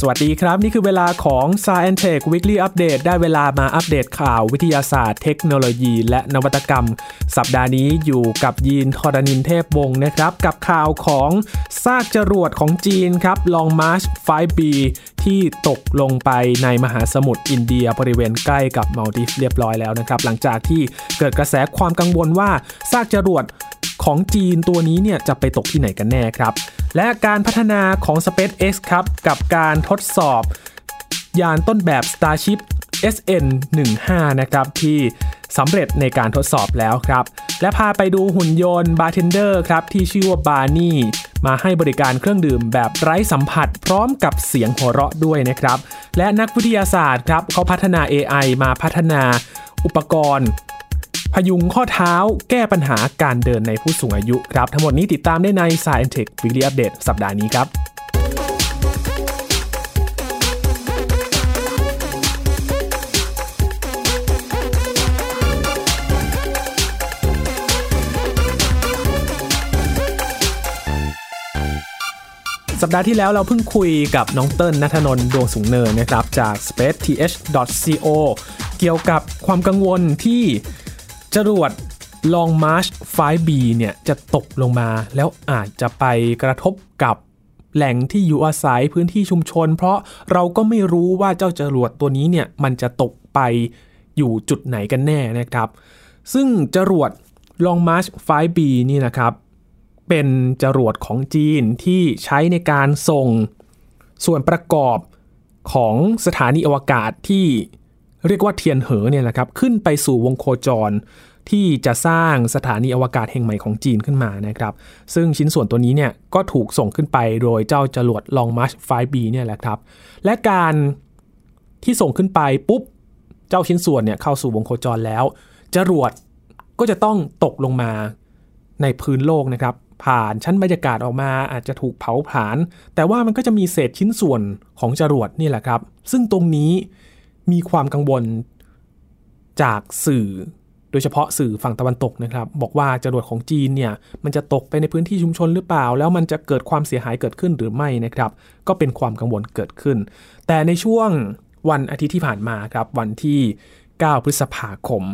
สวัสดีครับ นี่คือเวลาของ Science Tech Weekly Update ได้เวลามาอัปเดตข่าววิทยาศาสตร์ เทคโนโลยี และนวัตกรรม สัปดาห์นี้อยู่กับยีนทรณินเทพวงศ์นะครับ กับข่าวของซากจรวดของจีนครับ Long March 5B ที่ตกลงไปในมหาสมุทรอินเดียบริเวณใกล้กับมาลดิฟเรียบร้อยแล้วนะครับ หลังจากที่เกิดกระแสความกังวลว่าซากจรวด ของจีนตัวนี้เนี่ยจะไปตกที่ไหนกันแน่ครับ และการพัฒนาของ SpaceX ครับ กับการทดสอบ ยานต้นแบบ Starship SN15 นะครับ ที่สำเร็จในการทดสอบแล้วครับ และพาไปดูหุ่นยนต์บาร์เทนเดอร์ครับ ที่ชื่อว่าบาร์นี่มาให้บริการเครื่องดื่มแบบไร้สัมผัส พร้อมกับเสียงหัวเราะด้วยนะครับ และนักวิทยาศาสตร์ครับเขาพัฒนา AI มาพัฒนาอุปกรณ์ พยุงข้อเท้า แก้ปัญหาการเดินในผู้สูงอายุครับ ทั้งหมดนี้ติดตามได้ใน Science Tech Weekly Update สัปดาห์นี้ครับสัปดาห์ที่แล้วเราเพิ่งคุยกับน้องเติ้ลนัทนนท์ดวงสูงเนินนะครับ จาก spaceth.co เกี่ยวกับความกังวลที่ จรวด Long March 5B เนี่ยจะตกลงมา แล้วอาจจะไปกระทบกับแหล่งที่อยู่อาศัยพื้นที่ชุมชน เพราะเราก็ไม่รู้ว่าเจ้าจรวดตัวนี้เนี่ยมันจะตกไปอยู่จุดไหนกันแน่นะครับ ซึ่งจรวด Long March 5B นี่นะครับ เป็นจรวดของจีนที่ใช้ในการส่งส่วนประกอบของสถานีอวกาศที่ เรียกว่าเทียนเหอเนี่ยนะครับขึ้นไปสู่วงโคจรที่จะสร้างสถานีอวกาศแห่งใหม่ของจีนขึ้นมานะครับ ซึ่งชิ้นส่วนตัวนี้เนี่ยก็ถูกส่งขึ้นไปโดยเจ้าจรวด Long March 5B เนี่ยแหละครับ และการที่ส่งขึ้นไปปุ๊บ เจ้าชิ้นส่วนเนี่ยเข้าสู่วงโคจรแล้ว จรวดก็จะต้องตกลงมาในพื้นโลกนะครับ ผ่านชั้นบรรยากาศออกมาอาจจะถูกเผาผลาญแต่ว่ามันก็จะมีเศษชิ้นส่วนของจรวดนี่แหละครับ ซึ่งตรงนี้ มีความกังวลจากสื่อ โดยเฉพาะสื่อฝั่งตะวันตกนะครับ บอกว่าจรวดของจีนเนี่ยมันจะตกไปในพื้นที่ชุมชนหรือเปล่า แล้วมันจะเกิดความเสียหายเกิดขึ้นหรือไม่นะครับ ก็เป็นความกังวลเกิดขึ้น แต่ในช่วงวันอาทิตย์ที่ผ่านมาครับ วันที่ 9 พฤษภาคม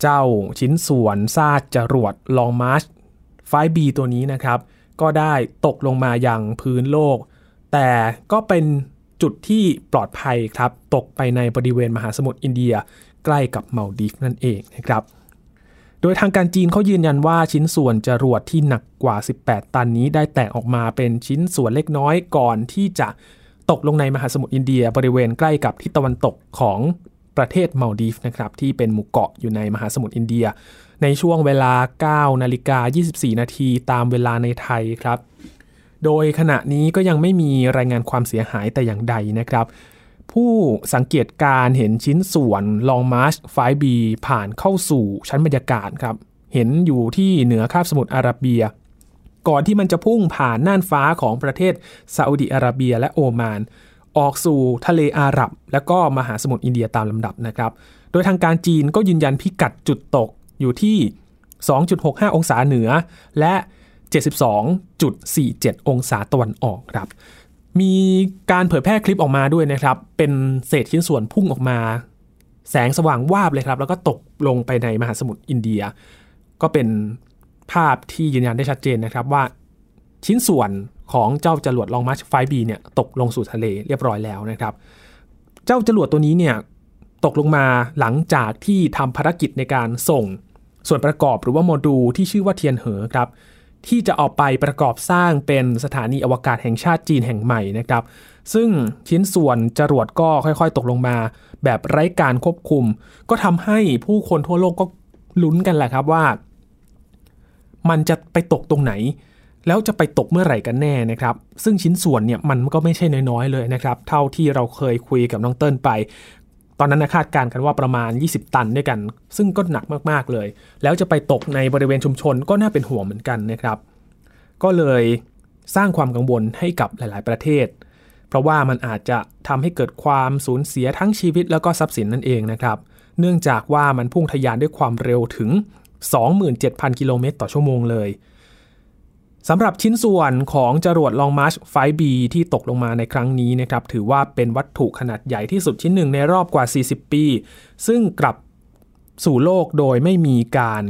เจ้าชิ้นส่วนซากจรวด Long March 5B ตัวนี้นะครับ ก็ได้ตกลงมาอย่างพื้นโลก แต่ก็เป็น จุดที่ปลอดภัยครับตกไปในบริเวณมหาสมุทรอินเดีย ใกล้กับเมาดีฟนั่นเองนะครับโดยทางการจีนเขายืนยันว่าชิ้นส่วนจรวดที่หนักกว่า 18 ตันนี้ได้แตกออกมาเป็นชิ้นส่วนเล็กน้อยก่อนที่จะตกลงในมหาสมุทรอินเดีย บริเวณใกล้กับทิศตะวันตกของประเทศมาลดีฟนะครับที่เป็นหมู่เกาะอยู่ในมหาสมุทรอินเดีย ในช่วงเวลา 9 นาฬิกา 24 นาทีตามเวลาในไทยครับ โดยขณะนี้ก็ยังไม่มีรายงานความเสียหายแต่อย่างใดนะครับ ผู้สังเกตการเห็นชิ้นส่วน Long March 5B ผ่านเข้าสู่ชั้นบรรยากาศครับ เห็นอยู่ที่เหนือคาบสมุทรอาระเบีย ก่อนที่มันจะพุ่งผ่านน่านฟ้าของประเทศซาอุดิอาระเบียและโอมาน ออกสู่ทะเลอาหรับ และก็มหาสมุทรอินเดียตามลำดับนะครับ โดยทางการจีนก็ยืนยันพิกัดจุดตกอยู่ที่ 2.65 องศาเหนือ และ 72.47 องศาตะวันออกครับ มีการเผยแพร่คลิปออกมาด้วยนะครับ เป็นเศษชิ้นส่วนพุ่งออกมา แสงสว่างวาบเลยครับ แล้วก็ตกลงไปในมหาสมุทรอินเดีย ก็เป็นภาพที่ยืนยันได้ชัดเจนนะครับว่าชิ้นส่วนของเจ้าจรวดลองมาร์ช 5B เนี่ยตกลงสู่ทะเลเรียบร้อยแล้วนะครับ เจ้าจรวดตัวนี้เนี่ยตกลงมาหลังจากที่ทำภารกิจในการส่งส่วนประกอบหรือว่าโมดูลที่ชื่อว่าเทียนเหอครับ ที่จะเอาไปประกอบสร้างเป็นสถานีอวกาศแห่งชาติจีนแห่งใหม่นะครับ ซึ่งชิ้นส่วนจรวดก็ค่อยๆ ตกลงมา แบบไร้การควบคุม ก็ทำให้ผู้คนทั่วโลกก็ลุ้นกันแหละครับว่า มันจะไปตกตรงไหน แล้วจะไปตกเมื่อไหร่กันแน่นะครับ ซึ่งชิ้นส่วนเนี่ยมันก็ไม่ใช่น้อยๆเลยนะครับ เท่าที่เราเคยคุยกับน้องเติ้ลไป ตอนนั้นนะคาดการณ์กันว่าประมาณ 20 ตันด้วยกัน ซึ่งก็หนักมากๆเลย แล้วจะไปตกในบริเวณชุมชนก็น่าเป็นห่วงเหมือนกันนะครับ ก็เลยสร้างความกังวลให้กับหลาย ๆ ประเทศ เพราะว่ามันอาจจะทำให้เกิดความสูญเสียทั้งชีวิตแล้วก็ทรัพย์สินนั่นเองนะครับ เนื่องจากว่ามันพุ่งทะยานด้วยความเร็วถึง 27,000 กิโลเมตรต่อชั่วโมงเลย สำหรับชิ้นส่วนของจรวดลองมาร์ช 5B ที่ตกลงมาในครั้งนี้นะครับถือว่าเป็นวัตถุขนาดใหญ่ที่สุดชิ้นหนึ่งในรอบกว่า 40 ปี ซึ่งกลับสู่โลกโดยไม่มีการ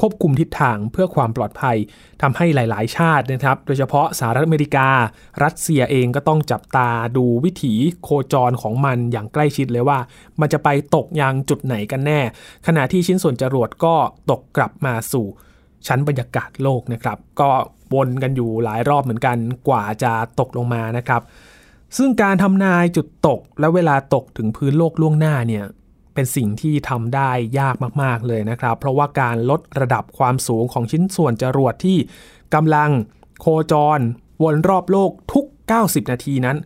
ควบคุมทิศทางเพื่อความปลอดภัยทำให้หลาย ๆ ชาตินะครับ โดยเฉพาะสหรัฐอเมริกา รัสเซียเองก็ต้องจับตาดูวิถีโคจรของมันอย่างใกล้ชิดเลยว่า มันจะไปตกยังจุดไหนกันแน่ ขณะที่ชิ้นส่วนจรวดก็ตกกลับมาสู่ชั้นบรรยากาศโลกนะครับ ก็ วนกันอยู่หลายรอบเหมือนกันกว่าจะตกลงมานะครับ ซึ่งการทำนายจุดตกและเวลาตกถึงพื้นโลกล่วงหน้าเนี่ยเป็นสิ่งที่ทำได้ยากมากๆเลยนะครับ เพราะว่าการลดระดับความสูงของชิ้นส่วนจรวดที่กำลังโคจร วนรอบโลกทุก 90 นาทีนั้น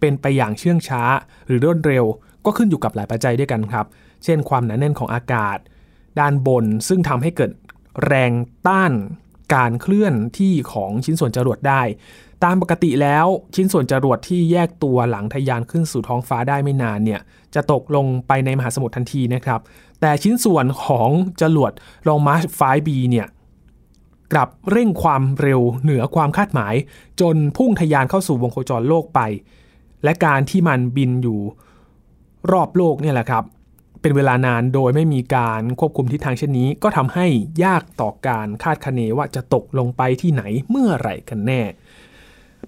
เป็นไปอย่างเชื่องช้าหรือรวดเร็ว ก็ขึ้นอยู่กับหลายปัจจัยด้วยกันครับ เช่นความหนาแน่นของอากาศ ด้านบนซึ่งทำให้เกิดแรงต้าน การเคลื่อนที่ของชิ้นส่วนจรวดได้ ตามปกติแล้วชิ้นส่วนจรวดที่แยกตัวหลังทะยานขึ้นสู่ท้องฟ้าได้ไม่นานเนี่ยจะตกลงไปในมหาสมุทรทันทีนะครับ แต่ชิ้นส่วนของจรวดลองมาร์ช 5B เนี่ยกลับเร่งความเร็วเหนือความคาดหมาย จนพุ่งทะยานเข้าสู่วงโคจรโลกไป และการที่มันบินอยู่รอบโลกเนี่ยแหละครับ เป็นเวลานานโดยไม่มีการควบคุมทิศทางเช่นนี้ ก็ทำให้ยากต่อการคาดคะเนว่าจะตกลงไปที่ไหนเมื่อไหร่กันแน่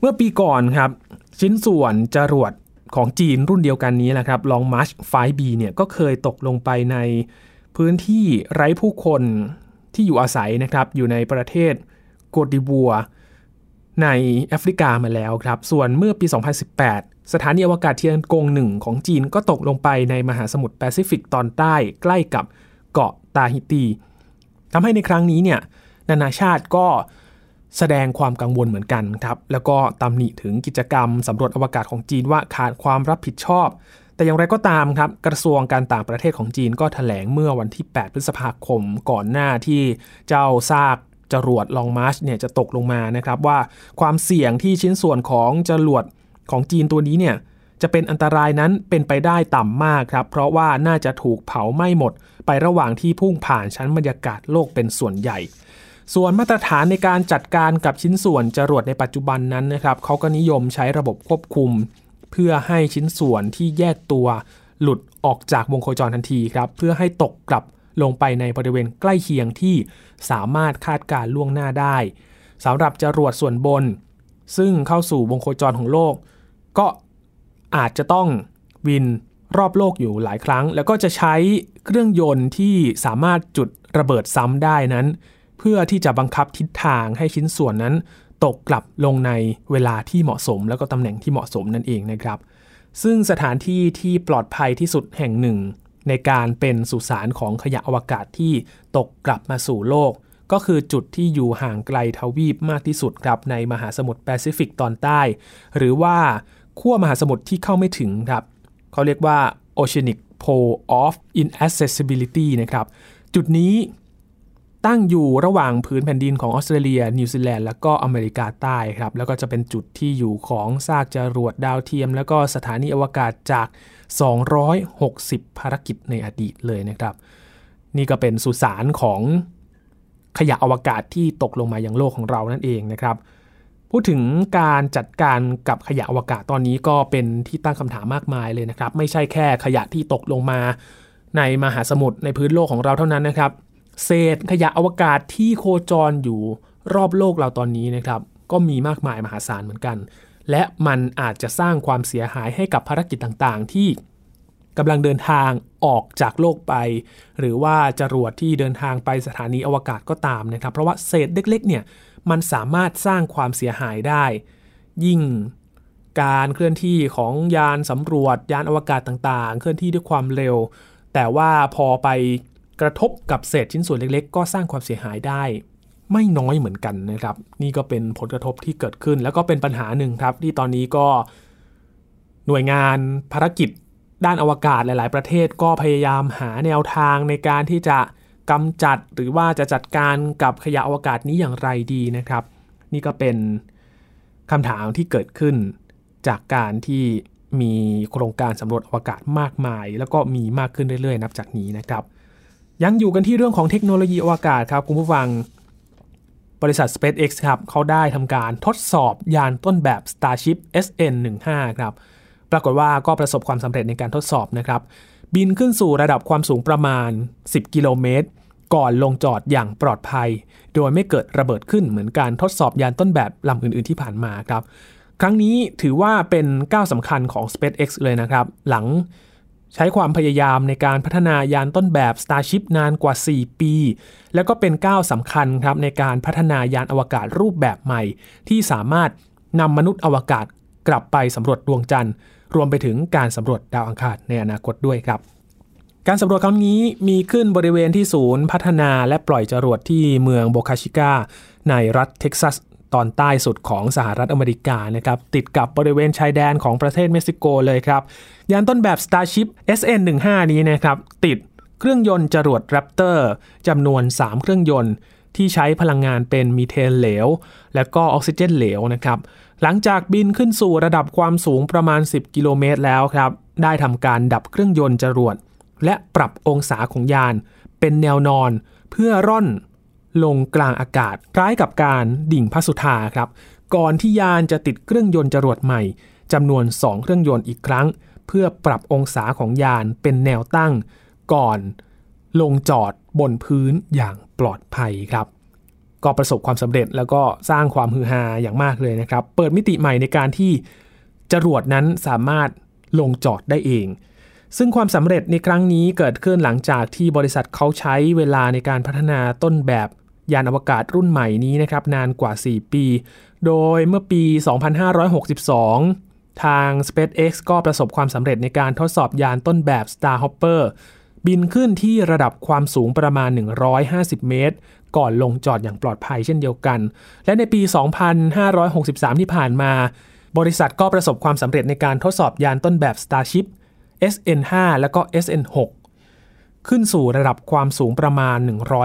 เมื่อปีก่อนครับ ชิ้นส่วนจรวดของจีนรุ่นเดียวกันนี้แหละครับลองมาร์ช 5B เนี่ยก็เคยตกลงไปในพื้นที่ไร้ผู้คนที่อยู่อาศัยนะครับ อยู่ในประเทศโกตดิวัวร์ ในแอฟริกามาแล้วครับ ส่วนเมื่อปี 2018 สถานีอวกาศเทียนกงหนึ่งของจีนก็ตกลงไปในมหาสมุทรแปซิฟิกตอนใต้ใกล้กับเกาะตาฮิตีทำให้ในครั้งนี้เนี่ยนานาชาติก็แสดงความกังวลเหมือนกันครับ แล้วก็ตำหนิถึงกิจกรรมสำรวจอวกาศของจีนว่าขาดความรับผิดชอบ แต่อย่างไรก็ตามครับ กระทรวงการต่างประเทศของจีนก็ถแถลงเมื่อวันที่ 8 พฤษภาคมก่อนหน้าที่เจ้าซาก จรวดลองมาร์ชเนี่ยจะตกลงมานะครับว่าความเสี่ยงที่ชิ้นส่วนของจรวดของจีนตัวนี้เนี่ยจะเป็นอันตรายนั้นเป็นไปได้ต่ำมากครับ เพราะว่าน่าจะถูกเผาไหม้หมด ไประหว่างที่พุ่งผ่านชั้นบรรยากาศโลกเป็นส่วนใหญ่ ส่วนมาตรฐานในการจัดการกับชิ้นส่วนจรวดในปัจจุบันนั้นนะครับเขาก็นิยมใช้ระบบควบคุม เพื่อให้ชิ้นส่วนที่แยกตัวหลุดออกจากวงโคจรทันทีครับ เพื่อให้ตกกลับ ลงไปในบริเวณใกล้เคียงที่สามารถคาดการล่วงหน้าได้สำหรับจรวดส่วนบน ซึ่งเข้าสู่วงโคจรของโลก ก็อาจจะต้องวินรอบโลกอยู่หลายครั้ง แล้วก็จะใช้เครื่องยนต์ที่สามารถจุดระเบิดซ้ำได้นั้น เพื่อที่จะบังคับทิศทางให้ชิ้นส่วนนั้น ตกกลับลงในเวลาที่เหมาะสม แล้วก็ตำแหน่งที่เหมาะสมนั่นเองนะครับ ซึ่งสถานที่ที่ปลอดภัยที่สุดแห่งหนึ่ง ในการเป็นสุสานของขยะอวกาศที่ตกกลับมาสู่โลก ก็คือจุดที่อยู่ห่างไกลทวีปมากที่สุดครับในมหาสมุทรแปซิฟิกตอนใต้ หรือว่าขั้วมหาสมุทรที่เข้าไม่ถึงครับเขาเรียกว่า Oceanic Pole of Inaccessibility นะครับ จุดนี้ ตั้งอยู่ระหว่างพื้นแผ่นดินของออสเตรเลีย นิวซีแลนด์แล้วก็อเมริกาใต้ครับแล้วก็จะเป็นจุดที่อยู่ของซากจรวดดาวเทียม แล้วก็สถานีอวกาศจาก 260 ภารกิจในอดีตเลยนะครับ นี่ก็เป็นสุสานของขยะอวกาศที่ตกลงมาอย่างโลกของเรานั่นเองนะครับ พูดถึงการจัดการกับขยะอวกาศตอนนี้ก็เป็นที่ตั้งคำถามมากมายเลยนะครับ ไม่ใช่แค่ขยะที่ตกลงมาในมหาสมุทรในพื้นโลกของเราเท่านั้นนะครับ เศษขยะอวกาศที่โคจรอยู่รอบโลกเราตอนนี้นะครับก็มีมากมายมหาศาลเหมือนกัน และมันอาจจะสร้างความเสียหายให้กับภารกิจต่างๆ ที่กำลังเดินทางออกจากโลกไป หรือว่าจรวดที่เดินทางไปสถานีอวกาศก็ตามนะครับ เพราะว่าเศษเล็กๆเนี่ยมันสามารถสร้างความเสียหายได้ ยิ่งการเคลื่อนที่ของยานสำรวจยานอวกาศต่างๆ เคลื่อนที่ด้วยความเร็ว แต่ว่าพอไป กระทบกับเศษชิ้นส่วนเล็กๆ ก็สร้างความเสียหายได้ ไม่น้อยเหมือนกันนะครับ นี่ก็เป็นผลกระทบที่เกิดขึ้น แล้วก็เป็นปัญหาหนึ่งครับ ที่ตอนนี้ก็หน่วยงานภารกิจด้านอวกาศหลาย ๆ ประเทศก็พยายามหาแนวทางในการที่จะกำจัดหรือว่าจะจัดการกับขยะอวกาศนี้อย่างไรดีนะครับ นี่ก็เป็นคำถามที่เกิดขึ้นจากการที่มีโครงการสำรวจอวกาศมากมาย แล้วก็มีมากขึ้นเรื่อย ๆ นับจากนี้นะครับ ยังอยู่กันที่เรื่องของเทคโนโลยีอวกาศครับคุณผู้ฟัง บริษัท SpaceX ครับเขาได้ทำการทดสอบยานต้นแบบ Starship SN15 ครับ ปรากฏว่าก็ประสบความสำเร็จในการทดสอบนะครับ บินขึ้นสู่ระดับความสูงประมาณ 10 กิโลเมตร ก่อนลงจอดอย่างปลอดภัย โดยไม่เกิดระเบิดขึ้นเหมือนการทดสอบยานต้นแบบลำอื่น ๆที่ผ่านมาครับ ครั้งนี้ถือว่าเป็นก้าวสำคัญของ SpaceX เลยนะครับ หลัง ใช้ความพยายามในการพัฒนายานต้นแบบ Starship นานกว่า 4 ปี แล้วก็เป็นก้าวสำคัญครับในการพัฒนายานอวกาศรูปแบบใหม่ ที่สามารถนำมนุษย์อวกาศกลับไปสำรวจดวงจันทร์ รวมไปถึงการสำรวจดาวอังคารในอนาคตด้วยครับ การสำรวจครั้งนี้มีขึ้นบริเวณที่ศูนย์พัฒนาและปล่อยจรวดที่เมืองโบคาชิกาในรัฐเท็กซัส ตอนใต้สุดของสหรัฐอเมริกานะครับติดกับบริเวณชายแดนของประเทศเม็กซิโกเลยครับ ยานต้นแบบ Starship SN15 นี้นะครับติดเครื่องยนต์จรวด Raptor จำนวน 3 เครื่องยนต์ที่ใช้พลังงานเป็นมีเทนเหลว และก็ออกซิเจนเหลวนะครับหลังจากบินขึ้นสู่ระดับความสูงประมาณ 10 กิโลเมตรแล้วครับได้ทำการดับเครื่องยนต์จรวด และปรับองศาของยานเป็นแนวนอนเพื่อร่อน ลงกลางอากาศคล้ายกับการดิ่งพระสุธาครับก่อนที่ยานจะติดเครื่องยนต์จรวดใหม่จำนวน 2 เครื่องยนต์อีกครั้ง เพื่อปรับองศาของยานเป็นแนวตั้ง ก่อนลงจอดบนพื้นอย่างปลอดภัยครับ ก็ประสบความสำเร็จแล้วก็สร้างความฮือฮาอย่างมากเลยนะครับ เปิดมิติใหม่ในการที่จรวดนั้นสามารถลงจอดได้เอง ซึ่งความสำเร็จในครั้งนี้เกิดขึ้นหลังจากที่บริษัทเขาใช้เวลาในการพัฒนาต้นแบบยานอวกาศรุ่นใหม่นี้นะครับนานกว่า 4 ปี โดยเมื่อปี 2562 ทาง SpaceX ก็ประสบความสำเร็จในการทดสอบยานต้นแบบ Starhopper บินขึ้นที่ระดับความสูงประมาณ 150 เมตร ก่อนลงจอดอย่างปลอดภัยเช่นเดียวกัน และในปี 2563 ที่ผ่านมา บริษัทก็ประสบความสำเร็จในการทดสอบยานต้นแบบ Starship SN5 และก็ SN6 ขึ้นสู่ระดับความสูงประมาณ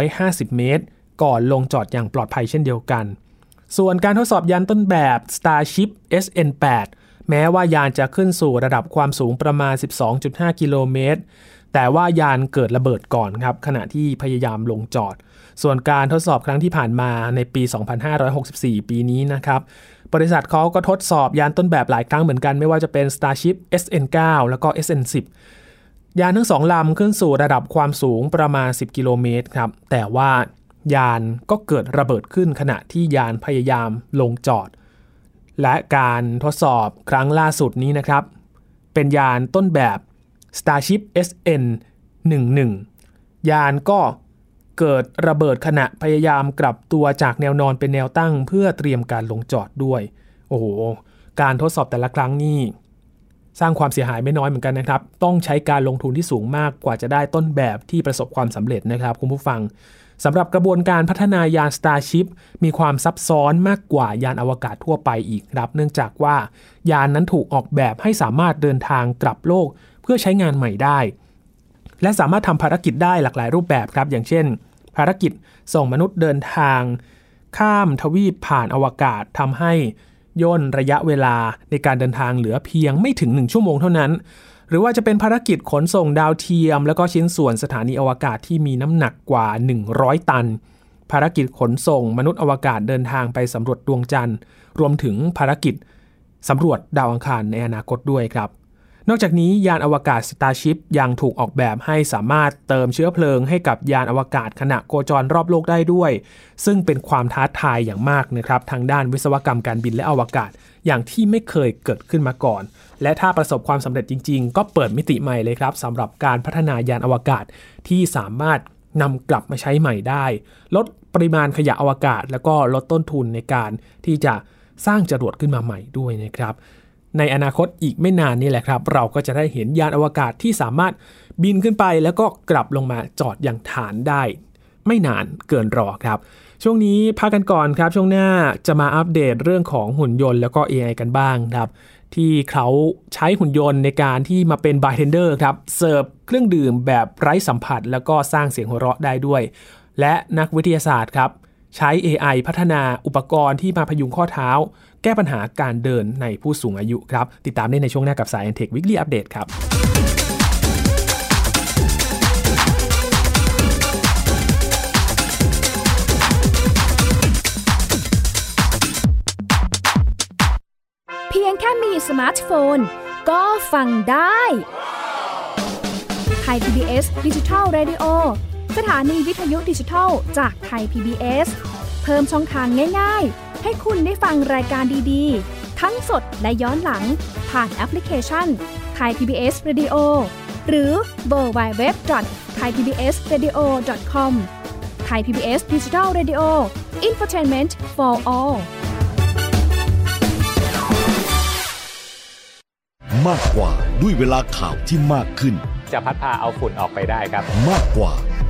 150 เมตร ก่อนลงจอดอย่างปลอดภัยเช่นเดียวกัน ส่วนการทดสอบยานต้นแบบ Starship SN8 แม้ว่ายานจะขึ้นสู่ระดับความสูงประมาณ 12.5 กิโลเมตร แต่ว่ายานเกิดระเบิดก่อนครับขณะที่พยายามลงจอด ส่วนการทดสอบครั้งที่ผ่านมาในปี 2564 ปีนี้นะครับ บริษัทเขาก็ทดสอบยานต้นแบบหลายครั้งเหมือนกันไม่ว่าจะเป็น Starship SN9 แล้วก็ SN10 ยานทั้งสองลำขึ้นสู่ระดับความสูงประมาณ 10 กิโลเมตรครับ แต่ว่ายานก็เกิดระเบิดขึ้นขณะที่ยานพยายามลงจอด และการทดสอบครั้งล่าสุดนี้นะครับ เป็นยานต้นแบบ Starship SN 11 ยานก็เกิดระเบิดขณะพยายามกลับตัวจากแนวนอนเป็นแนวตั้ง เพื่อเตรียมการลงจอดด้วย โอ้โห การทดสอบแต่ละครั้งนี่สร้างความเสียหายไม่น้อยเหมือนกันนะครับ ต้องใช้การลงทุนที่สูงมากกว่าจะได้ต้นแบบที่ประสบความสำเร็จนะครับคุณผู้ฟังสำหรับกระบวนการพัฒนายาน Starship มีความซับซ้อนมากกว่ายานอวกาศทั่วไปอีกครับ เนื่องจากว่ายานนั้นถูกออกแบบให้สามารถเดินทางกลับโลก เพื่อใช้งานใหม่ได้ และสามารถทำภารกิจได้หลากหลายรูปแบบครับ อย่างเช่น ภารกิจส่งมนุษย์เดินทาง ข้ามทวีปผ่านอวกาศทำให้ย่นระยะเวลาในการเดินทางเหลือเพียงไม่ถึง 1 ชั่วโมงเท่านั้น หรือว่าจะเป็นภารกิจขนส่งดาวเทียม แล้วก็ชิ้นส่วนสถานีอวกาศที่มีน้ำหนักกว่า 100 ตัน ภารกิจขนส่งมนุษย์อวกาศเดินทางไปสำรวจดวงจันทร์ รวมถึงภารกิจสำรวจดาวอังคารในอนาคตด้วยครับ นอกจากนี้ยานอวกาศ Starship ยังถูกออกแบบให้สามารถเติมเชื้อเพลิงให้กับยานอวกาศขณะโคจรรอบโลกได้ด้วย ซึ่งเป็นความท้าทายอย่างมากนะครับทางด้านวิศวกรรมการบินและอวกาศ อย่างที่ไม่เคยเกิดขึ้นมาก่อน และถ้าประสบความสำเร็จจริง ๆ ก็เปิดมิติใหม่เลยครับสำหรับการพัฒนายานอวกาศที่สามารถนำกลับมาใช้ใหม่ได้ ลดปริมาณขยะอวกาศ แล้วก็ลดต้นทุนในการที่จะสร้างจรวดขึ้นมาใหม่ด้วยนะครับ ในอนาคตอีกไม่นานนี่แหละครับ เราก็จะได้เห็นยานอวกาศที่สามารถบินขึ้นไปแล้วก็กลับลงมาจอดอย่างฐานได้ ไม่นานเกินรอครับ ช่วงนี้พักกันก่อนครับ ช่วงหน้าจะมาอัปเดตเรื่องของหุ่นยนต์แล้วก็ AI กันบ้างครับ ที่เขาใช้หุ่นยนต์ในการที่มาเป็นบาร์เทนเดอร์ครับเสิร์ฟเครื่องดื่มแบบไร้สัมผัส แล้วก็สร้างเสียงหัวเราะได้ด้วย และนักวิทยาศาสตร์ครับใช้ AI พัฒนาอุปกรณ์ที่มาพยุงข้อเท้า แก้ปัญหาการเดินในผู้สูงอายุครับ ติดตามได้ในช่วงหน้ากับ Sci and Tech Weekly Update ครับเพียงแค่มีสมาร์ทโฟน ก็ฟังได้Thai PBS Digital Radio สถานีวิทยุดิจิทัลจากไทย PBS เพิ่มช่องทางง่ายๆ ให้คุณได้ฟังรายการดีๆ ทั้งสดและย้อนหลัง ผ่านแอปพลิเคชันไทย PBS Radio หรือ World Wide Web Thai PBS Radio com Thai PBS Digital Radio infotainment for all มากกว่าด้วยเวลาข่าวที่มากขึ้น จะพัดพาเอาฝุ่นออกไปได้ครับ มากกว่า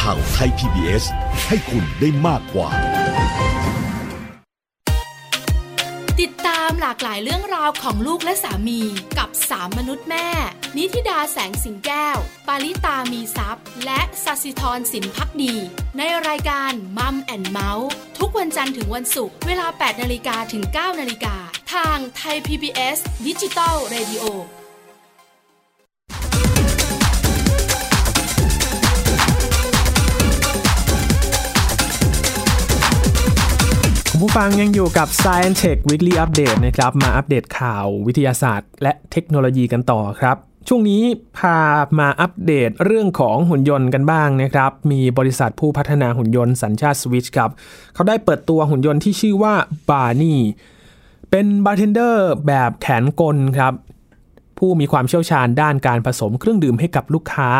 ข่าวไทย PBS ให้คุณได้มากกว่า ติดตามหลากหลายเรื่องราวของลูกและสามีกับสามมนุษย์แม่ นิธิดาแสงสิงแก้ว ปาริตามีซัพ์และสัสิธรสินพักดี ในรายการมัมแอนเมาส์ทุกวันจันทร์ถึงวันศุกร์เวลา 8นาฬิกาถึง 9นาฬิกาทางไทย PBS ดิจิตอล Radio คุณผู้ฟังยังอยู่กับ Science Tech Weekly Update นะครับ มาอัปเดตข่าววิทยาศาสตร์ และเทคโนโลยีกันต่อครับ ช่วงนี้พามาอัปเดตเรื่องของหุ่นยนต์กันบ้างนะครับ มีบริษัทผู้พัฒนาหุ่นยนต์สัญชาติสวิชครับ เขาได้เปิดตัวหุ่นยนต์ที่ชื่อว่าบาร์นี่ เป็นบาร์เทนเดอร์แบบแขนกลครับผู้มีความเชี่ยวชาญด้านการผสมเครื่องดื่มให้กับลูกค้า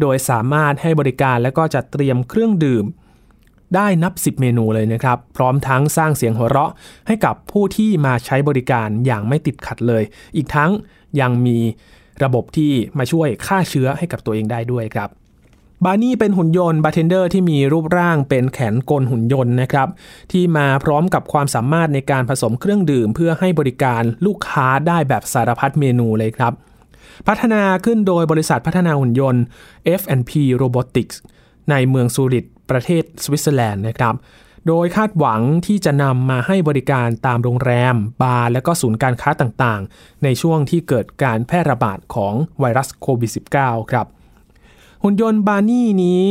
โดยสามารถให้บริการและก็จัดเตรียมเครื่องดื่ม ได้นับ 10 เมนูเลยนะครับ พร้อมทั้งสร้างเสียงหัวเราะ ให้กับผู้ที่มาใช้บริการอย่างไม่ติดขัดเลย อีกทั้งยังมีระบบที่มาช่วยฆ่าเชื้อให้กับตัวเองได้ด้วยครับบาร์นี่เป็นหุ่นยนต์บาร์เทนเดอร์ที่มีรูปร่างเป็นแขนกลหุ่นยนต์นะครับ ที่มาพร้อมกับความสามารถในการผสมเครื่องดื่ม เพื่อให้บริการลูกค้าได้แบบสารพัดเมนูเลยครับ พัฒนาขึ้นโดยบริษัทพัฒนาหุ่นยนต์ F&P Robotics ในเมืองซูริก ประเทศสวิตเซอร์แลนด์นะครับ โดยคาดหวังที่จะนำมาให้บริการตามโรงแรม บาร์ และก็ศูนย์การค้าต่างๆ ในช่วงที่เกิดการแพร่ระบาดของไวรัสโควิด -19 ครับ หุ่นยนต์บาร์นี่นี้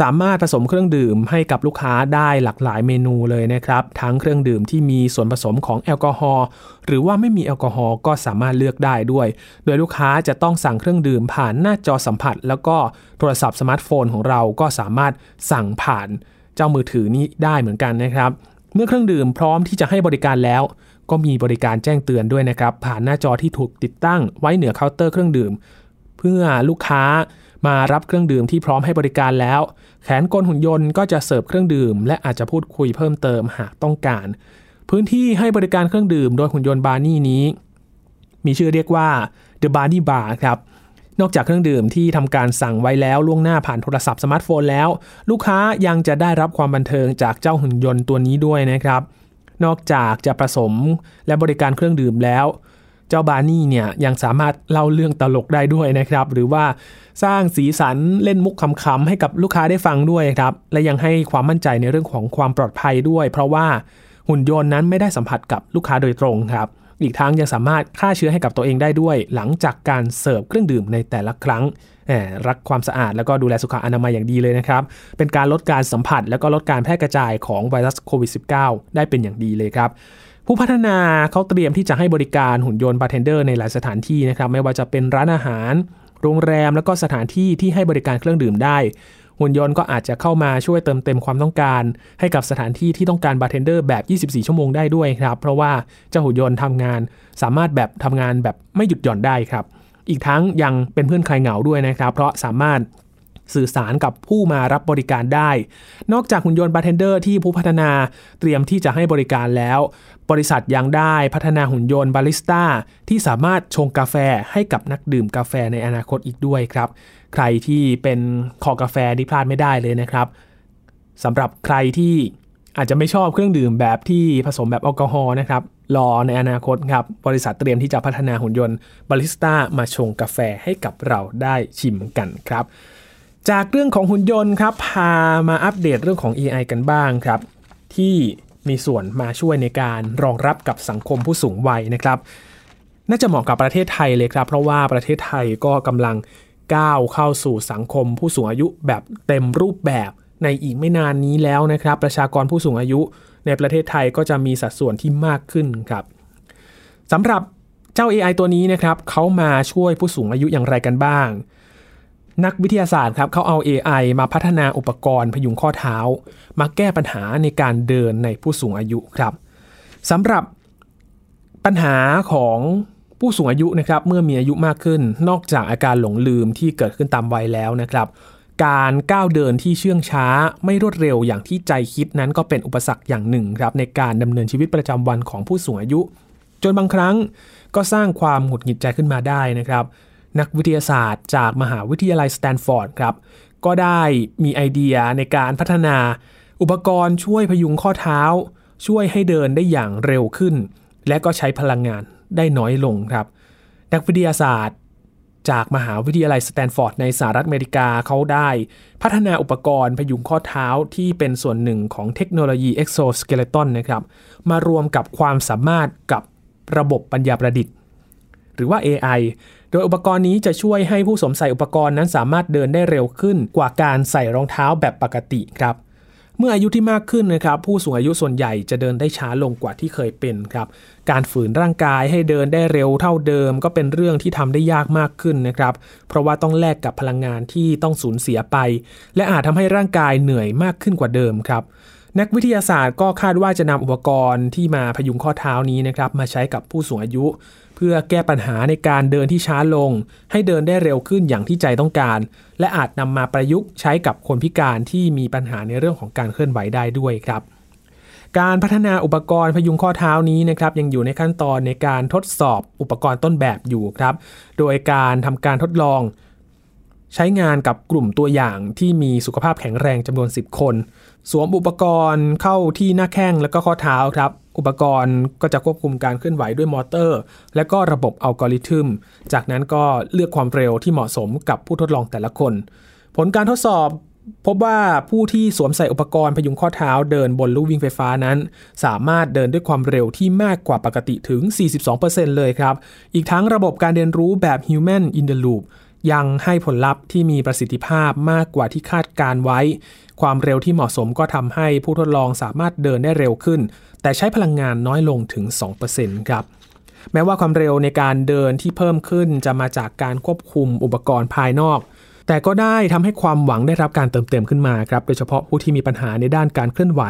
สามารถผสมเครื่องดื่มให้กับลูกค้าได้หลากหลายเมนูเลยนะครับ ทั้งเครื่องดื่มที่มีส่วนผสมของแอลกอฮอล์หรือว่าไม่มีแอลกอฮอล์ก็สามารถเลือกได้ด้วย โดยลูกค้าจะต้องสั่งเครื่องดื่มผ่านหน้าจอสัมผัส แล้วก็โทรศัพท์สมาร์ทโฟนของเราก็สามารถสั่งผ่านเจ้ามือถือนี้ได้เหมือนกันนะครับ เมื่อเครื่องดื่มพร้อมที่จะให้บริการแล้ว ก็มีบริการแจ้งเตือนด้วยนะครับ ผ่านหน้าจอที่ถูกติดตั้งไว้เหนือเคาน์เตอร์เครื่องดื่ม เพื่อลูกค้า มารับเครื่องดื่มที่พร้อมให้บริการแล้ว แขนกลหุ่นยนต์ก็จะเสิร์ฟเครื่องดื่ม และอาจจะพูดคุยเพิ่มเติมหากต้องการ พื้นที่ให้บริการเครื่องดื่มโดยหุ่นยนต์บาร์นี่นี้ มีชื่อเรียกว่า The Barney Bar ครับนอกจากเครื่องดื่มที่ทำการสั่งไว้แล้วล่วงหน้าผ่านโทรศัพท์สมาร์ทโฟนแล้ว ลูกค้ายังจะได้รับความบันเทิงจากเจ้าหุ่นยนต์ตัวนี้ด้วยนะครับ นอกจากจะผสมและบริการเครื่องดื่มแล้ว เจ้าบาร์นี่เนี่ยยังสามารถเล่าเรื่องตลกได้ด้วยนะครับ หรือว่าสร้างสีสันเล่นมุกขำๆให้กับลูกค้าได้ฟังด้วยครับ และยังให้ความมั่นใจในเรื่องของความปลอดภัยด้วย เพราะว่าหุ่นยนต์นั้นไม่ได้สัมผัสกับลูกค้าโดยตรงครับ อีกทั้งยังสามารถฆ่าเชื้อให้กับตัวเองได้ด้วย หลังจากการเสิร์ฟเครื่องดื่มในแต่ละครั้งแหมรักความสะอาดแล้วก็ดูแลสุขอนามัยอย่างดีเลยนะครับ เป็นการลดการสัมผัส แล้วก็ลดการแพร่กระจายของไวรัสโควิด -19 ได้เป็นอย่างดีเลยครับ ผู้พัฒนาเขาเตรียมที่จะให้บริการหุ่นยนต์บาร์เทนเดอร์ในหลายสถานที่นะครับไม่ว่าจะเป็นร้านอาหาร โรงแรม แล้วก็สถานที่ที่ให้บริการเครื่องดื่มได้ หุ่นยนต์ก็อาจจะเข้ามาช่วยเติมเต็มความต้องการ ให้กับสถานที่ที่ต้องการบาร์เทนเดอร์แบบ 24 ชั่วโมงได้ด้วยครับเพราะว่าเจ้าหุ่นยนต์ทำงาน สามารถแบบทำงานแบบไม่หยุดหย่อนได้ครับอีกทั้งยังเป็นเพื่อนใครเหงาด้วยนะครับ เพราะสามารถ สื่อสารกับผู้มารับบริการได้ นอกจากหุ่นยนต์บาร์เทนเดอร์ที่ผู้พัฒนาเตรียมที่จะให้บริการแล้ว บริษัทยังได้พัฒนาหุ่นยนต์บาริสต้าที่สามารถชงกาแฟให้กับนักดื่มกาแฟในอนาคตอีกด้วยครับ ใครที่เป็นคอกาแฟนี่พลาดไม่ได้เลยนะครับสำหรับใครที่อาจจะไม่ชอบเครื่องดื่มแบบที่ผสมแบบแอลกอฮอล์นะครับ รอในอนาคตครับ บริษัทเตรียมที่จะพัฒนาหุ่นยนต์บาริสต้ามาชงกาแฟให้กับเราได้ชิมกันครับ จากเรื่องของหุ่นยนต์ครับพามาอัปเดตเรื่องของ AI กันบ้างครับ ที่มีส่วนมาช่วยในการรองรับกับสังคมผู้สูงวัยนะครับ น่าจะเหมาะกับประเทศไทยเลยครับ เพราะว่าประเทศไทยก็กำลังก้าวเข้าสู่สังคมผู้สูงอายุแบบเต็มรูปแบบในอีกไม่นานนี้แล้วนะครับ ประชากรผู้สูงอายุในประเทศไทยก็จะมีสัดส่วนที่มากขึ้นครับสำหรับเจ้า AI ตัวนี้นะครับเขามาช่วยผู้สูงอายุอย่างไรกันบ้าง นักวิทยาศาสตร์ครับเขาเอา AI มาพัฒนาอุปกรณ์พยุงข้อเท้า มาแก้ปัญหาในการเดินในผู้สูงอายุครับสำหรับปัญหาของผู้สูงอายุนะครับเมื่อมีอายุมากขึ้น นอกจากอาการหลงลืมที่เกิดขึ้นตามวัยแล้วนะครับ การก้าวเดินที่เชื่องช้าไม่รวดเร็วอย่างที่ใจคิดนั้นก็เป็นอุปสรรคอย่างหนึ่งครับในการดำเนินชีวิตประจำวันของผู้สูงอายุ จนบางครั้งก็สร้างความหงุดหงิดใจขึ้นมาได้นะครับ นักวิทยาศาสตร์ จากมหาวิทยาลัยสแตนฟอร์ดครับก็ได้มีไอเดียในการพัฒนา อุปกรณ์ช่วยพยุงข้อเท้า ช่วยให้เดินได้อย่างเร็วขึ้น และก็ใช้พลังงานได้น้อยลงครับ นักวิทยาศาสตร์ จากมหาวิทยาลัยสแตนฟอร์ดในสหรัฐอเมริกาเขาได้พัฒนาอุปกรณ์พยุงข้อเท้าที่เป็นส่วนหนึ่งของเทคโนโลยี exoskeleton นะครับ มารวมกับความสามารถกับระบบปัญญาประดิษฐ์ หรือว่า AI โดยอุปกรณ์นี้จะช่วยให้ผู้สวมใส่อุปกรณ์นั้นสามารถเดินได้เร็วขึ้นกว่าการใส่รองเท้าแบบปกติครับเมื่ออายุที่มากขึ้นนะครับ ผู้สูงอายุส่วนใหญ่จะเดินได้ช้าลงกว่าที่เคยเป็นครับ การฝืนร่างกายให้เดินได้เร็วเท่าเดิม ก็เป็นเรื่องที่ทำได้ยากมากขึ้นนะครับ เพราะว่าต้องแลกกับพลังงานที่ต้องสูญเสียไป และอาจทำให้ร่างกายเหนื่อยมากขึ้นกว่าเดิมครับ นักวิทยาศาสตร์ก็คาดว่าจะนำอุปกรณ์ที่มาพยุงข้อเท้านี้นะครับมาใช้กับผู้สูงอายุ เพื่อแก้ปัญหาในการเดินที่ช้าลง ให้เดินได้เร็วขึ้นอย่างที่ใจต้องการ และอาจนำมาประยุกต์ใช้กับคนพิการที่มีปัญหาในเรื่องของการเคลื่อนไหวได้ด้วยครับ การพัฒนาอุปกรณ์พยุงข้อเท้านี้นะครับยังอยู่ในขั้นตอนในการทดสอบอุปกรณ์ต้นแบบอยู่ครับ โดยการทำการทดลอง ใช้งานกับกลุ่มตัวอย่างที่มีสุขภาพแข็งแรงจำนวน 10 คน สวมอุปกรณ์เข้าที่หน้าแข้งและก็ข้อเท้าครับ อุปกรณ์ก็จะควบคุมการเคลื่อนไหวด้วยมอเตอร์ และก็ระบบอัลกอริทึม จากนั้นก็เลือกความเร็วที่เหมาะสมกับผู้ทดลองแต่ละคน ผลการทดสอบพบว่าผู้ที่สวมใส่อุปกรณ์พยุงข้อเท้าเดินบนลู่วิ่งไฟฟ้านั้น สามารถเดินด้วยความเร็วที่มากกว่าปกติถึง 42%เลยครับ อีกทั้งระบบการเรียนรู้แบบ Human in the Loop ยังให้ผลลัพธ์ที่มีประสิทธิภาพมากกว่าที่คาดการไว้ ความเร็วที่เหมาะสมก็ทำให้ผู้ทดลองสามารถเดินได้เร็วขึ้น แต่ใช้พลังงานน้อยลงถึง 2%ครับแม้ว่าความเร็วในการเดินที่เพิ่มขึ้นจะมาจากการควบคุมอุปกรณ์ภายนอก แต่ก็ได้ทำให้ความหวังได้รับการเติมเต็มขึ้นมาครับ โดยเฉพาะผู้ที่มีปัญหาในด้านการเคลื่อนไหว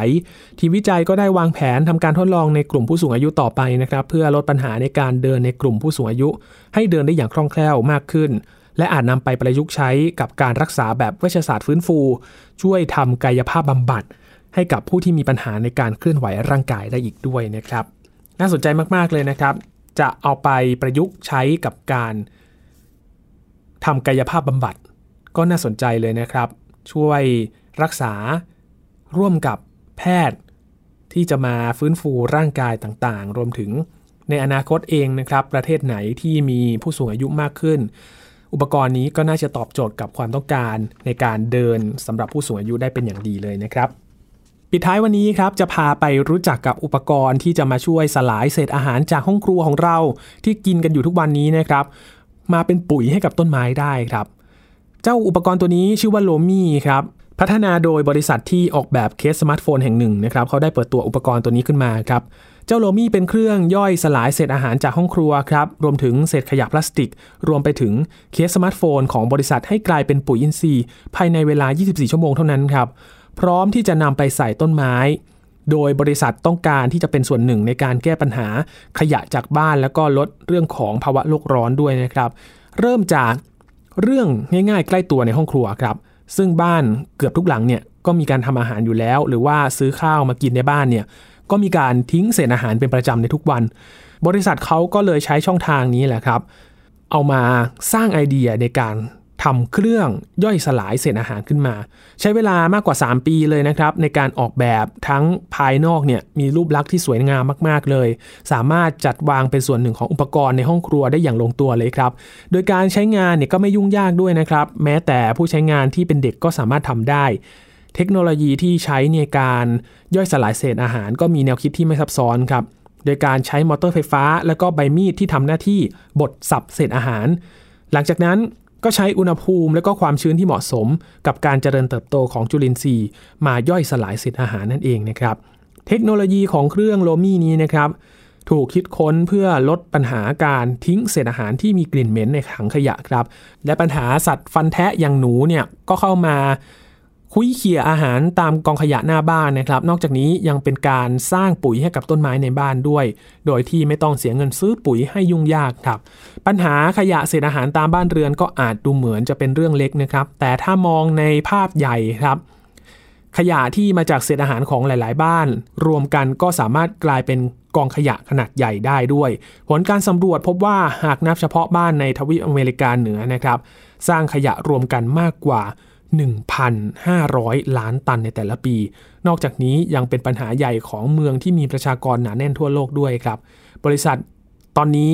ทีมวิจัยก็ได้วางแผนทำการทดลองในกลุ่มผู้สูงอายุต่อไปนะครับ เพื่อลดปัญหาในการเดินในกลุ่มผู้สูงอายุ ให้เดินได้อย่างคล่องแคล่วมากขึ้น และอาจนำไปประยุกต์ใช้กับการรักษาแบบเวชศาสตร์ฟื้นฟู ช่วยทำกายภาพบำบัด ให้กับผู้ที่มีปัญหาในการเคลื่อนไหวร่างกายได้อีกด้วยนะครับ น่าสนใจมากๆเลยนะครับ จะเอาไปประยุกต์ใช้กับการทำกายภาพบำบัด ก็น่าสนใจเลยนะครับ ช่วยรักษาร่วมกับแพทย์ ที่จะมาฟื้นฟูร่างกายต่างๆ รวมถึงในอนาคตเองนะครับ ประเทศไหนที่มีผู้สูงอายุมากขึ้น อุปกรณ์นี้ก็น่าจะตอบโจทย์กับความต้องการในการเดินสำหรับผู้สูงอายุได้เป็นอย่างดีเลยนะครับปิดท้ายวันนี้ครับจะพาไปรู้จักกับอุปกรณ์ที่จะมาช่วยสลายเศษอาหารจากห้องครัวของเราที่กินกันอยู่ทุกวันนี้นะครับ มาเป็นปุ๋ยให้กับต้นไม้ได้ครับ เจ้าอุปกรณ์ตัวนี้ชื่อว่า Lomi ครับพัฒนาโดยบริษัทที่ออกแบบเคสสมาร์ทโฟนแห่งหนึ่งนะครับเขาได้เปิดตัวอุปกรณ์ตัวนี้ขึ้นมาครับ เจ้าโลมี่เป็นเครื่องย่อยสลายเศษอาหารจากห้องครัวครับ รวมถึงเศษขยะพลาสติก รวมไปถึงเคสสมาร์ทโฟนของบริษัทให้กลายเป็นปุ๋ยอินทรีย์ ภายในเวลา 24 ชั่วโมงเท่านั้นครับ พร้อมที่จะนำไปใส่ต้นไม้ โดยบริษัทต้องการที่จะเป็นส่วนหนึ่งในการแก้ปัญหาขยะจากบ้านแล้วก็ลดเรื่องของภาวะโลกร้อนด้วยนะครับ เริ่มจากเรื่องง่ายๆ ใกล้ตัวในห้องครัวครับ ซึ่งบ้านเกือบทุกหลังเนี่ยก็มีการทำอาหารอยู่แล้ว หรือว่าซื้อข้าวมากินในบ้านเนี่ย ก็มีการทิ้งเศษอาหารเป็นประจำในทุกวัน บริษัทเขาก็เลยใช้ช่องทางนี้แหละครับ เอามาสร้างไอเดียในการทำเครื่องย่อยสลายเศษอาหารขึ้นมา ใช้เวลามากกว่า 3 ปีเลยนะครับ ในการออกแบบทั้งภายนอกเนี่ยมีรูปลักษณ์ที่สวยงามมาก ๆ เลย สามารถจัดวางเป็นส่วนหนึ่งของอุปกรณ์ในห้องครัวได้อย่างลงตัวเลยครับ โดยการใช้งานเนี่ยก็ไม่ยุ่งยากด้วยนะครับ แม้แต่ผู้ใช้งานที่เป็นเด็กก็สามารถทำได้ เทคโนโลยีที่ใช้ในการ ย่อยสลายเศษอาหารก็มีแนวคิดที่ไม่ซับซ้อนครับ โดยการใช้มอเตอร์ไฟฟ้า และก็ใบมีดที่ทำหน้าที่บดสับเศษอาหาร หลังจากนั้นก็ใช้อุณหภูมิและก็ความชื้นที่เหมาะสม กับการเจริญเติบโตของจุลินทรีย์ มาย่อยสลายเศษอาหารนั่นเองนะครับ เทคโนโลยีของเครื่องโลมี่นี้นะครับ ถูกคิดค้นเพื่อลดปัญหาการทิ้งเศษอาหารที่มีกลิ่นเหม็นในถังขยะครับ และปัญหาสัตว์ฟันแทะอย่างหนูเนี่ยก็เข้ามา คุยเขี่ยอาหารตามกองขยะหน้าบ้านนะครับ นอกจากนี้ยังเป็นการสร้างปุ๋ยให้กับต้นไม้ในบ้านด้วย โดยที่ไม่ต้องเสียเงินซื้อปุ๋ยให้ยุ่งยากครับ ปัญหาขยะเศษอาหารตามบ้านเรือนก็อาจดูเหมือนจะเป็นเรื่องเล็กนะครับ แต่ถ้ามองในภาพใหญ่ครับขยะที่มาจากเศษอาหารของหลาย ๆ บ้าน รวมกันก็สามารถกลายเป็นกองขยะขนาดใหญ่ได้ด้วย ผลการสำรวจพบว่าหากนับเฉพาะบ้านในทวีปอเมริกาเหนือนะครับ สร้างขยะรวมกันมากกว่า 1,500 ล้านตันในแต่ละปี นอกจากนี้ยังเป็นปัญหาใหญ่ของเมืองที่มีประชากรหนาแน่นทั่วโลกด้วยครับ บริษัทตอนนี้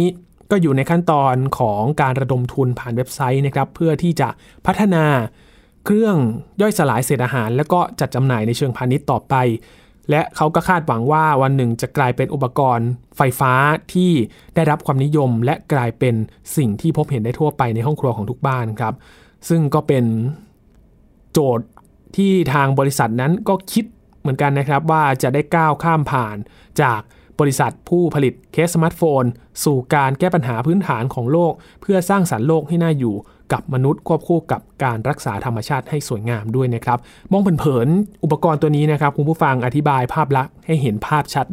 ก็อยู่ในขั้นตอนของการระดมทุนผ่านเว็บไซต์นะครับ เพื่อที่จะพัฒนาเครื่องย่อยสลายเศษอาหาร แล้วก็จัดจำหน่ายในเชิงพาณิชย์ต่อไป และเขาก็คาดหวังว่าวันหนึ่งจะกลายเป็นอุปกรณ์ ไฟฟ้าที่ได้รับความนิยม และกลายเป็นสิ่งที่พบเห็นได้ทั่วไปในห้องครัวของทุกบ้านครับ ซึ่งก็เป็น โจทย์ที่ทางบริษัทนั้นก็คิดเหมือนกันนะครับว่าจะได้ก้าวข้ามผ่านจากบริษัทผู้ผลิตเคสสมาร์ทโฟน สู่การแก้ปัญหาพื้นฐานของโลก เพื่อสร้างสรรค์โลกให้น่าอยู่กับมนุษย์ควบคู่กับการรักษาธรรมชาติให้สวยงามด้วยนะครับ มองเผินๆอุปกรณ์ตัวนี้นะครับคุณผู้ฟังอธิบายภาพลักษณ์ให้เห็นภาพชัด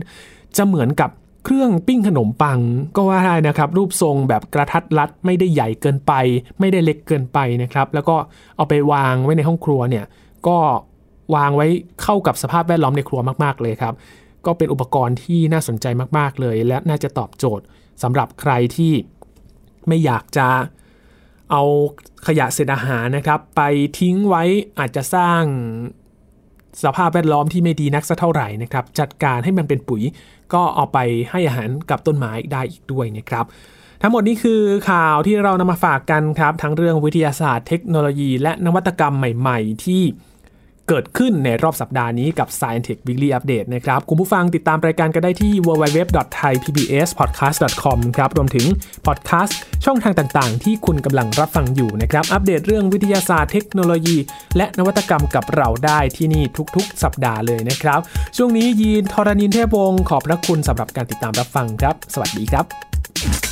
จะเหมือนกับ เครื่องปิ้งขนมปังก็ว่าได้นะครับ รูปทรงแบบกระทัดรัดไม่ได้ใหญ่เกินไป ไม่ได้เล็กเกินไปนะครับ แล้วก็เอาไปวางไว้ในห้องครัวเนี่ยก็วางไว้เข้ากับสภาพแวดล้อมในครัวมาก ๆ เลยครับ ก็เป็นอุปกรณ์ที่น่าสนใจมากๆเลย และน่าจะตอบโจทย์สำหรับใครที่ไม่อยากจะเอาขยะเศษอาหารนะครับ ไปทิ้งไว้อาจจะสร้างสภาพแวดล้อมที่ไม่ดีนักสักเท่าไหร่นะครับ จัดการให้มันเป็นปุ๋ย ก็เอาไปให้อาหารกับต้นไม้ได้อีกด้วยนะครับ ทั้งหมดนี้คือข่าวที่เรานำมาฝากกันครับ ทั้งเรื่องวิทยาศาสตร์เทคโนโลยี และนวัตกรรมใหม่ ๆ ที่ เกิดขึ้นในรอบสัปดาห์นี้กับ Science Tech Weekly Update นะครับ คุณผู้ฟังติดตามรายการกันได้ที่ www.thaipbspodcast.com ครับ รวมถึงพอดแคสต์ช่องทางต่างๆ ที่คุณกำลังรับฟังอยู่นะครับ อัปเดตเรื่องวิทยาศาสตร์เทคโนโลยี และนวัตกรรมกับเราได้ที่นี่ทุกๆ สัปดาห์เลยนะครับ ช่วงนี้ยีนทรณินเทพวงศ์ขอบพระคุณสำหรับการติดตามรับฟังครับ สวัสดีครับ